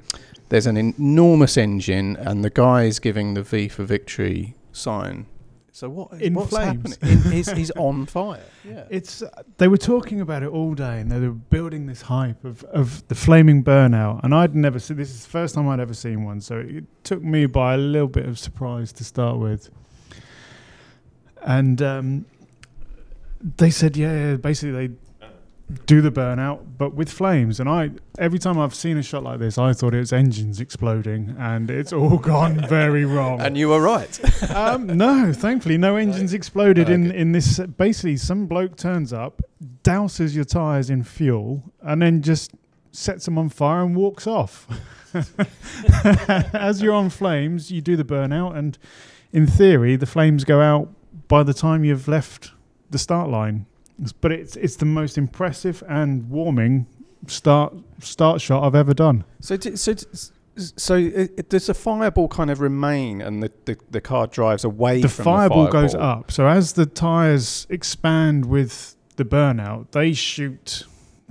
there's an enormous engine, and the guy is giving the V for victory sign. So what? In what's flames. happening? (laughs) In, he's, he's on fire. Yeah. It's uh, they were talking about it all day, and they were building this hype of, of the flaming burnout. And I'd never seen this. Is the first time I'd ever seen one, so it took me by a little bit of surprise to start with. And um, they said, yeah, yeah, basically they do the burnout, but with flames. And I, every time I've seen a shot like this, I thought it was engines exploding, and it's all (laughs) gone very wrong. and you were right. (laughs) um, no, thankfully, no engines exploded in, in this. Basically, some bloke turns up, douses your tyres in fuel, and then just sets them on fire and walks off. (laughs) As you're on flames, you do the burnout, and in theory, the flames go out by the time you've left the start line. But it's it's the most impressive and warming start start shot I've ever done. So, d- so, s- so it, it, does the fireball kind of remain, and the, the, the car drives away the fireball the goes up. So as the tires expand with the burnout, they shoot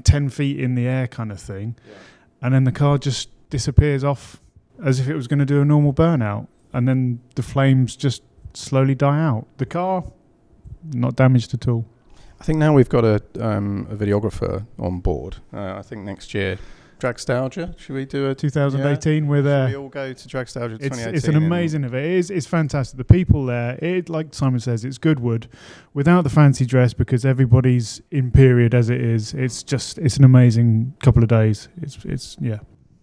ten feet in the air, kind of thing, and then the car just disappears off as if it was going to do a normal burnout, and then the flames just slowly die out. The car not damaged at all. I think now we've got a, um, a videographer on board. Uh, I think next year, Dragstalgia. Should we do a? 2018 with Should uh, we all go to Dragstalgia 2018? It's, it's an amazing event. It is, it's fantastic. The people there, it like Simon says, it's Goodwood without the fancy dress because everybody's in period as it is. It's just it's an amazing couple of days. It's it's yeah.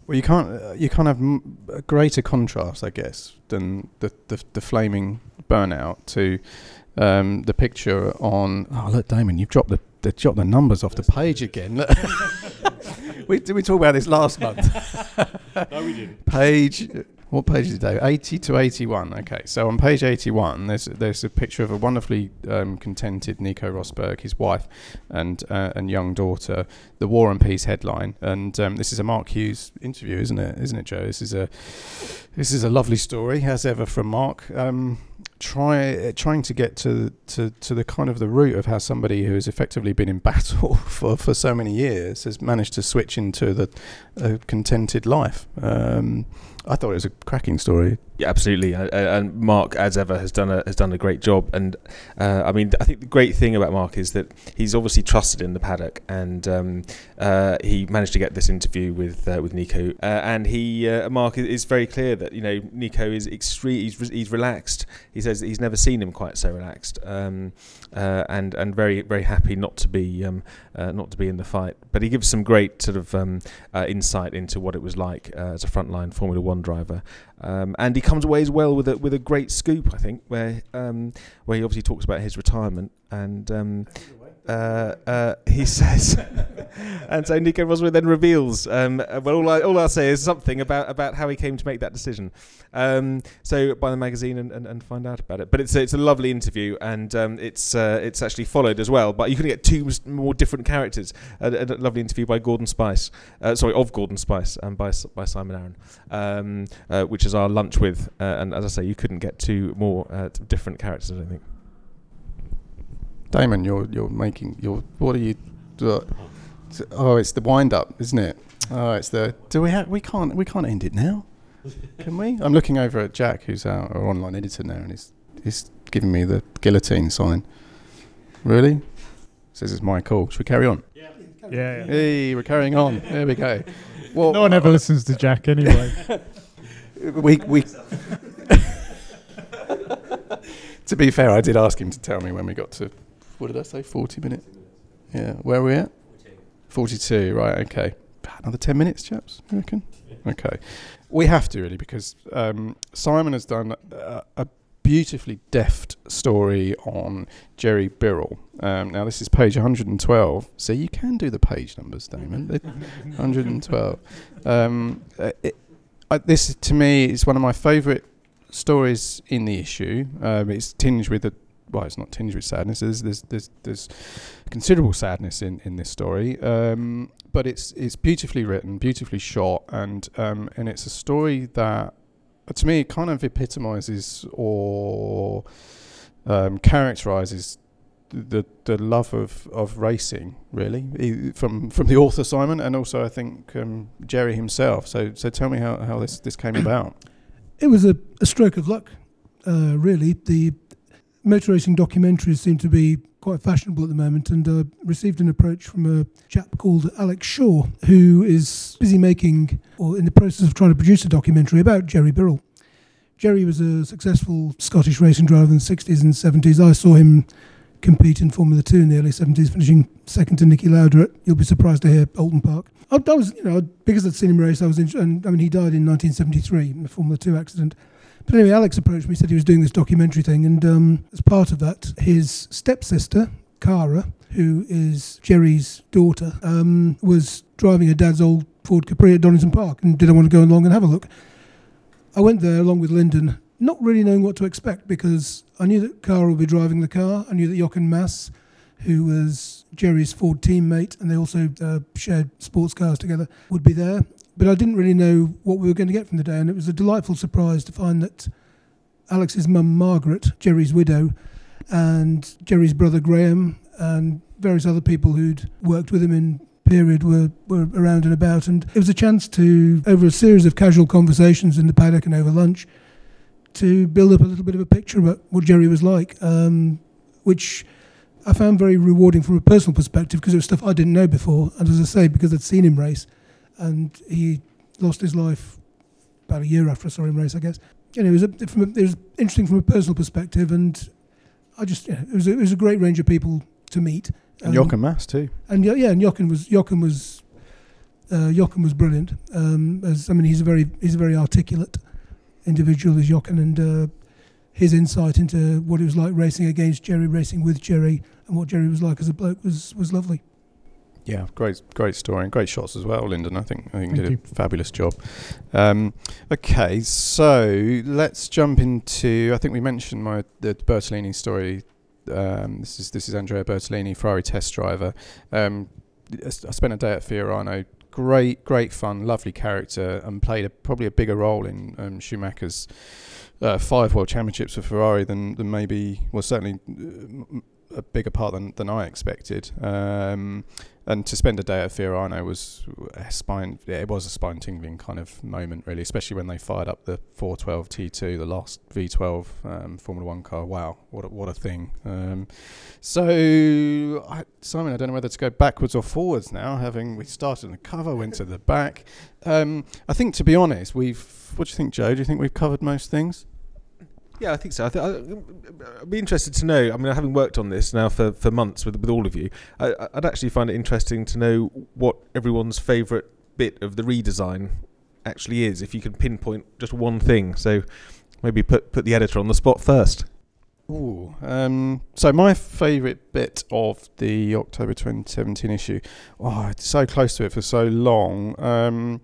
Well, you can't uh, you can't have m- a greater contrast, I guess, than the the, the flaming burnout to um, the picture on. Oh, look, Damon, you've dropped the, the dropped the numbers off the page again. (laughs) We did we talk about this last month? (laughs) No, we didn't. page. What page is it, Dave? 80 to 81. Okay, so on page 81, there's there's a picture of a wonderfully um, contented Nico Rosberg, his wife, and uh, and young daughter. The War and Peace headline, and um, this is a Mark Hughes interview, isn't it? Isn't it, Joe? This is a this is a lovely story, as ever, from Mark. Um, try trying to get to, to to the kind of the root of how somebody who has effectively been in battle (laughs) for, for so many years has managed to switch into the a contented life. Um, I thought it was a cracking story. Yeah, absolutely. And Mark, as ever, has done a has done a great job. And uh, I mean, I think the great thing about Mark is that he's obviously trusted in the paddock, and um, uh, he managed to get this interview with uh, with Nico. Uh, and he, uh, Mark, is- very clear that you know Nico is extreme. He's, he's relaxed. He says he's never seen him quite so relaxed, um, and and very very happy not to be um, not to be in the fight. But he gives some great sort of um, insight into what it was like as a frontline Formula One driver. Um, and he comes away as well with a with a great scoop, I think, where um, where he obviously talks about his retirement and. Um, uh, uh, he (laughs) says, and so Nico Rosberg then reveals. Um, uh, well, all, I, all I'll say is something about, about how he came to make that decision. Um, so buy the magazine and, and, and, find out about it. But it's a, it's a lovely interview, and um, it's uh, it's actually followed as well. But you can get two more different characters. A, a lovely interview by Gordon Spice, uh, sorry, of Gordon Spice, and by by Simon Arron, um, uh, which is our lunch with. and as I say, you couldn't get two more different characters. I don't think. Damon, you're you're making your what are you? Uh, oh, it's the wind up, isn't it? Oh, it's the. Do we have? We can't. We can't end it now. Can we? I'm looking over at Jack, who's our, our online editor now, and he's he's giving me the guillotine sign. Really? Says it's my call. Should we carry on? Yeah. Yeah. yeah. Hey, we're carrying on. There we go. Well, no one ever listens to Jack anyway. (laughs) we we. (laughs) to be fair, I did ask him to tell me when we got to what did I say? 40 minutes? Yeah. Where are we at? 42. Right. Okay. Another 10 minutes, chaps, you reckon? Okay. We have to, really, because um, Simon has done a, a beautifully deft story on Gerry Birrell. Um, now, this is page 112. So you can do the page numbers, Damon. 112. Um, it, uh, this, to me, is one of my favourite stories in the issue. Um, it's tinged with a well, it's not tinged with sadness. There's there's there's, there's considerable sadness in, in this story, um, but it's it's beautifully written, beautifully shot, and um, and it's a story that, to me, kind of epitomises or um, characterises the the love of, of racing, really, from from the author Simon, and also I think um, Gerry himself. So so tell me how, how this this came about. It was a, a stroke of luck, uh, really. The motor racing documentaries seem to be quite fashionable at the moment, and I uh, received an approach from a chap called Alex Shaw, who is busy making or in the process of trying to produce a documentary about Gerry Birrell. Gerry was a successful Scottish racing driver in the 60s and 70s. I saw him compete in Formula 2 in the early 70s, finishing second to Niki Lauda at, you'll be surprised to hear, Oulton Park. I, I was, you know, because I'd seen him race, I was, in, and I mean, he died in 1973 in a Formula 2 accident. But anyway, Alex approached me, said he was doing this documentary thing, and um, as part of that, his stepsister, Cara, who is Gerry's daughter, um, was driving her dad's old Ford Capri at Donington Park, and did I want to go along and have a look? I went there along with Lyndon, not really knowing what to expect because I knew that Cara would be driving the car. I knew that Jochen Mass, who was Gerry's Ford teammate, and they also uh, shared sports cars together, would be there but I didn't really know what we were going to get from the day, and it was a delightful surprise to find that Alex's mum, Margaret, Gerry's widow, and Gerry's brother Graham, and various other people who'd worked with him in period were, were around and about, and it was a chance to, over a series of casual conversations in the paddock and over lunch, to build up a little bit of a picture about what Gerry was like, um, which I found very rewarding from a personal perspective because it was stuff I didn't know before, and as I say, because I'd seen him race and he lost his life about a year after I saw him race, I guess. You know, it was, a, from a, it was interesting from a personal perspective, and I just yeah, it was a, it was a great range of people to meet. And um, Jochen Mass too. And yeah, and Jochen was Jochen was uh, Jochen was brilliant. Um, as I mean, he's a very he's a very articulate individual, as Jochen, and uh, his insight into what it was like racing against Gerry, racing with Gerry, and what Gerry was like as a bloke was was lovely. Yeah, great, great story and great shots as well, Lyndon. I think I think Thank did you. a fabulous job. Um, okay, so let's jump into. I think we mentioned my the Bertolini story. Um, this is this is Andrea Bertolini, Ferrari test driver. Um, I spent a day at Fiorano. Great, great fun, lovely character, and played a, probably a bigger role in um, Schumacher's uh, five world championships for Ferrari than, than maybe well certainly uh, a bigger part than, than I expected. Um, and to spend a day at Fiorano was a spine. It was a spine tingling kind of moment, really, especially when they fired up the 412 T2, the last V12 um, Formula One car. Wow, what a, what a thing! Um, so, I, Simon, I don't know whether to go backwards or forwards now. Having we started in the cover, went to the back. Um, I think, to be honest, we've. What do you think, Joe? Do you think we've covered most things? Yeah, I think so. I think I'd be interested to know. I mean, having worked on this now for, for months with with all of you, I, would actually find it interesting to know what everyone's favourite bit of the redesign actually is, if you can pinpoint just one thing. So maybe put put the editor on the spot first. Ooh, um, so my favourite bit of the October 2017 issue, oh, it's so close to it for so long. Um,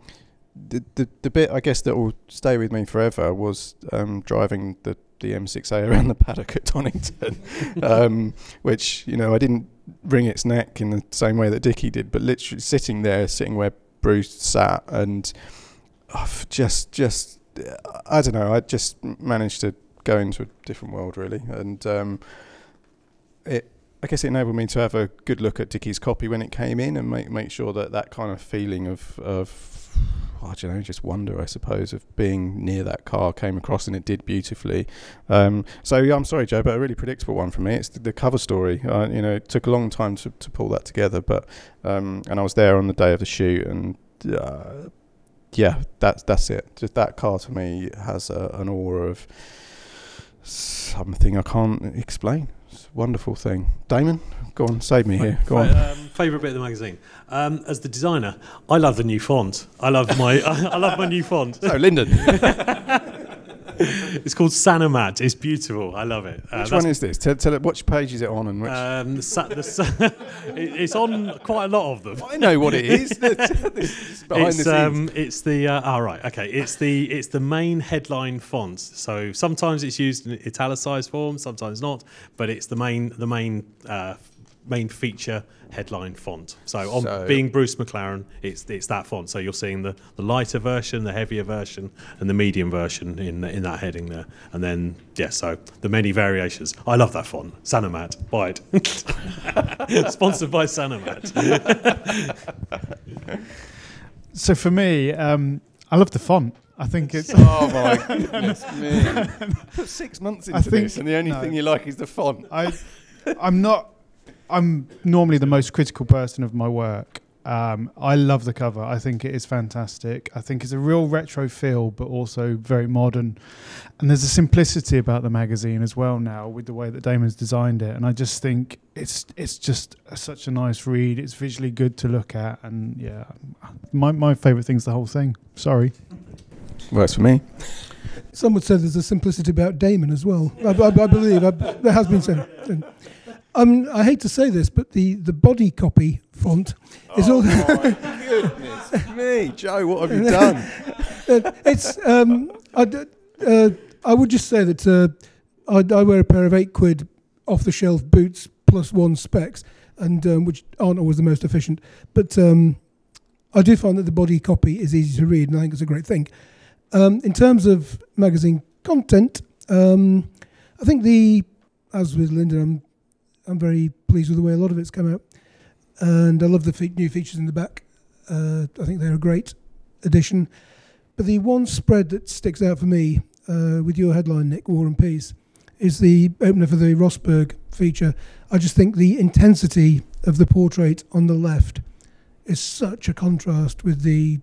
the, the the bit I guess that will stay with me forever was um, driving the the M6A around the paddock at Donington, (laughs) um, which you know I didn't wring its neck in the same way that Dickie did, but literally sitting there, sitting where Bruce sat, and oh, just just I don't know, I just managed to go into a different world really, and um, it. I guess it enabled me to have a good look at Dickie's copy when it came in, and make make sure that that kind of feeling of of I don't know, just wonder, I suppose, of being near that car came across, and it did beautifully. Um, so yeah, I'm sorry, Joe, but a really predictable one for me. It's the, the cover story. Uh, you know, it took a long time to, to pull that together, but um, and I was there on the day of the shoot, and uh, yeah, that's that's it. Just that car to me has a, an aura of something I can't explain. It's a wonderful thing. Damon, go on, save me here. Go on. Um, favorite bit of the magazine. Um, as the designer, I love the new font. I love my (laughs) I love my new font. So Lyndon. (laughs) (laughs) it's called Sanomat. It's beautiful. I love it. Uh, which one is this? Tell, tell it. Which page is it on? And which? Um, the, sa- the sa- (laughs) it's on quite a lot of them. I know what it is. (laughs) it's behind it's, the um, it's the uh, oh, right. Okay. It's the it's the main headline font. So sometimes it's used in italicized form, sometimes not. But it's the main the main uh, main feature headline font. So on So- being Bruce McLaren, it's it's that font. So you're seeing the, the lighter version, the heavier version, and the medium version in in that heading there. And then yeah, so the many variations. I love that font. Sanomat, buy it. (laughs) Sponsored by Sanomat. (laughs) So for me, um, I love the font. I think it's. Oh my (laughs) goodness me! Put six months into think- this, and the only no. thing you like is the font. I, I'm not. I'm normally the most critical person of my work. Um, I love the cover. I think it is fantastic. I think it's a real retro feel, but also very modern. And there's a simplicity about the magazine as well now, with the way that Damon's designed it. And I just think it's it's just a, such a nice read. It's visually good to look at, and yeah, my my favourite thing's the whole thing. Sorry. Works for me. Some would say there's a simplicity about Damon as well. I, I, I believe I, there has been said. Um, I hate to say this, but the, the body copy font is all. my (laughs) goodness me, Joe! What have you (laughs) done? Uh, it's um, I, uh, I would just say that uh, I, I wear a pair of eight quid off the shelf boots plus one specs, and um, which aren't always the most efficient. But um, I do find that the body copy is easy to read, and I think it's a great thing. Um, in terms of magazine content, um, I think the as with Lyndon, I'm I'm very pleased with the way a lot of it's come out, and I love the fe- new features in the back. Uh, I think they're a great addition. But the one spread that sticks out for me, uh, with your headline, Nick, War and Peace, is the opener for the Rosberg feature. I just think the intensity of the portrait on the left is such a contrast with the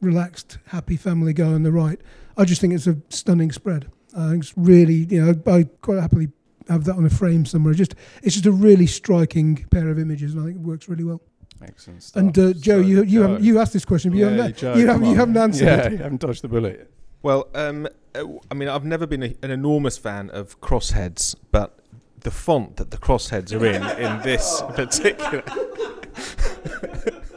relaxed, happy family guy on the right. I just think it's a stunning spread. I think it's really, you know, I quite happily have that on a frame somewhere. Just it's just a really striking pair of images, and I think it works really well. Excellent stuff. And uh, Joe, So, you you Joe. haven't, you asked this question, but you haven't Joe, you haven't, you haven't answered Yeah, it. you haven't dodged the bullet. Well, um, uh, I mean, I've never been a, an enormous fan of crossheads, but the font that the crossheads are in in this (laughs) particular. (laughs)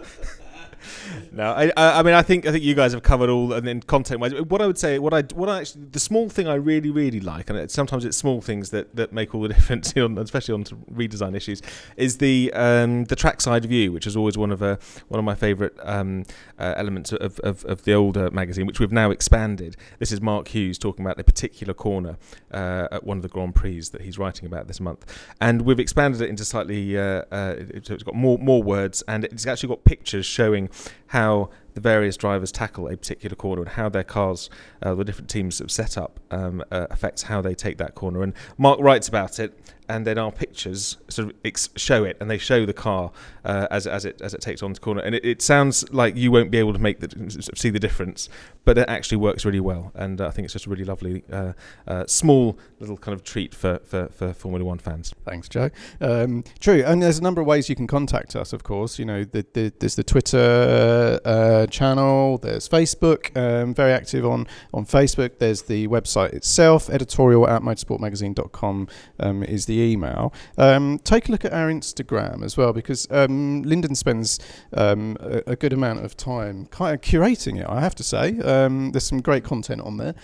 no, I, I, mean, I think I think you guys have covered all, and then content-wise, what I would say, what I, what I actually, the small thing I really, really like, and it, sometimes it's small things that, that make all the (laughs) difference, on, especially on redesign issues, is the um, the trackside view, which is always one of a one of my favourite um, uh, elements of, of, of the older magazine, which we've now expanded. This is Mark Hughes talking about a particular corner uh, at one of the Grand Prix that he's writing about this month, and we've expanded it into slightly. Uh, uh, it's got more more words, and it's actually got pictures showing how the various drivers tackle a particular corner and how their cars, uh, the different teams have set up, um, uh, affects how they take that corner. And Mark writes about it and then our pictures sort of ex- show it, and they show the car uh, as as it as it takes on the corner. And it, it sounds like you won't be able to make the see the difference, but it actually works really well. And uh, I think it's just a really lovely, uh, uh, small little kind of treat for, for, for Formula One fans. Thanks, Joe. Um, true, and there's a number of ways you can contact us. Of course, you know, the, the, there's the Twitter uh, channel, there's Facebook, um, very active on on Facebook. There's the website itself, editorial at motorsportmagazine.com um, is the email. Um, take a look at our Instagram as well, because um, Lyndon spends um, a, a, good amount of time kind of curating it. I have to say, um, there's some great content on there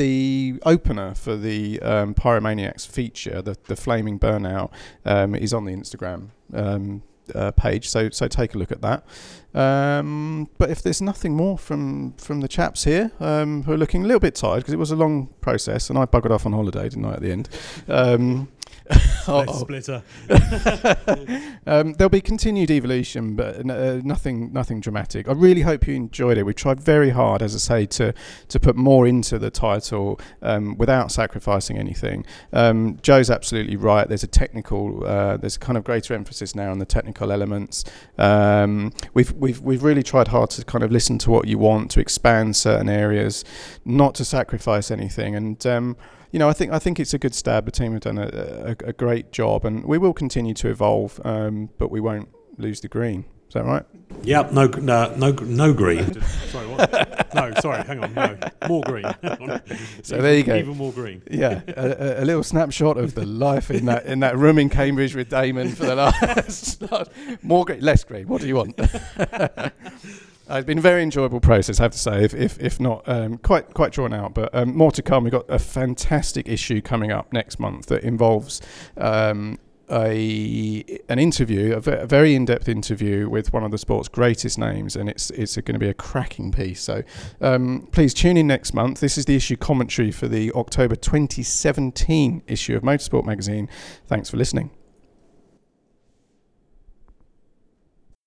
the opener for the um, Pyromaniacs feature, the, the Flaming Burnout, um, is on the Instagram um, uh, page. So so take a look at that. Um, but if there's nothing more from from the chaps here um, who are looking a little bit tired because it was a long process and I buggered off on holiday, didn't I? At the end. Um, (laughs) (laughs) splitter. (laughs) um, there'll be continued evolution, but uh, nothing, nothing dramatic. I really hope you enjoyed it. We tried very hard, as I say, to to put more into the title um, without sacrificing anything. Um, Joe's absolutely right. There's a technical, uh, there's kind of greater emphasis now on the technical elements. Um, we've we've we've really tried hard to kind of listen to what you want, to expand certain areas, not to sacrifice anything, and um, you know, I think I think it's a good stab. The team have done a, a, a great job, and we will continue to evolve, um, but we won't lose the green. Is that right? Yep. No. No. No. No green. sorry. What? No. Sorry. Hang on. No. More green. (laughs) so even, there you go. Even more green. Yeah. A, a, little snapshot of the life in that in that room in Cambridge with Damon for the last. (laughs) more green, less green. What do you want? (laughs) Uh, it's been a very enjoyable process, I have to say, if if, if not um, quite quite drawn out. But um, more to come. We've got a fantastic issue coming up next month that involves um, a an interview, a, very in-depth interview with one of the sport's greatest names, and it's it's going to be a cracking piece. So um, please tune in next month. This is the issue commentary for the October 2017 issue of Motorsport magazine. Thanks for listening.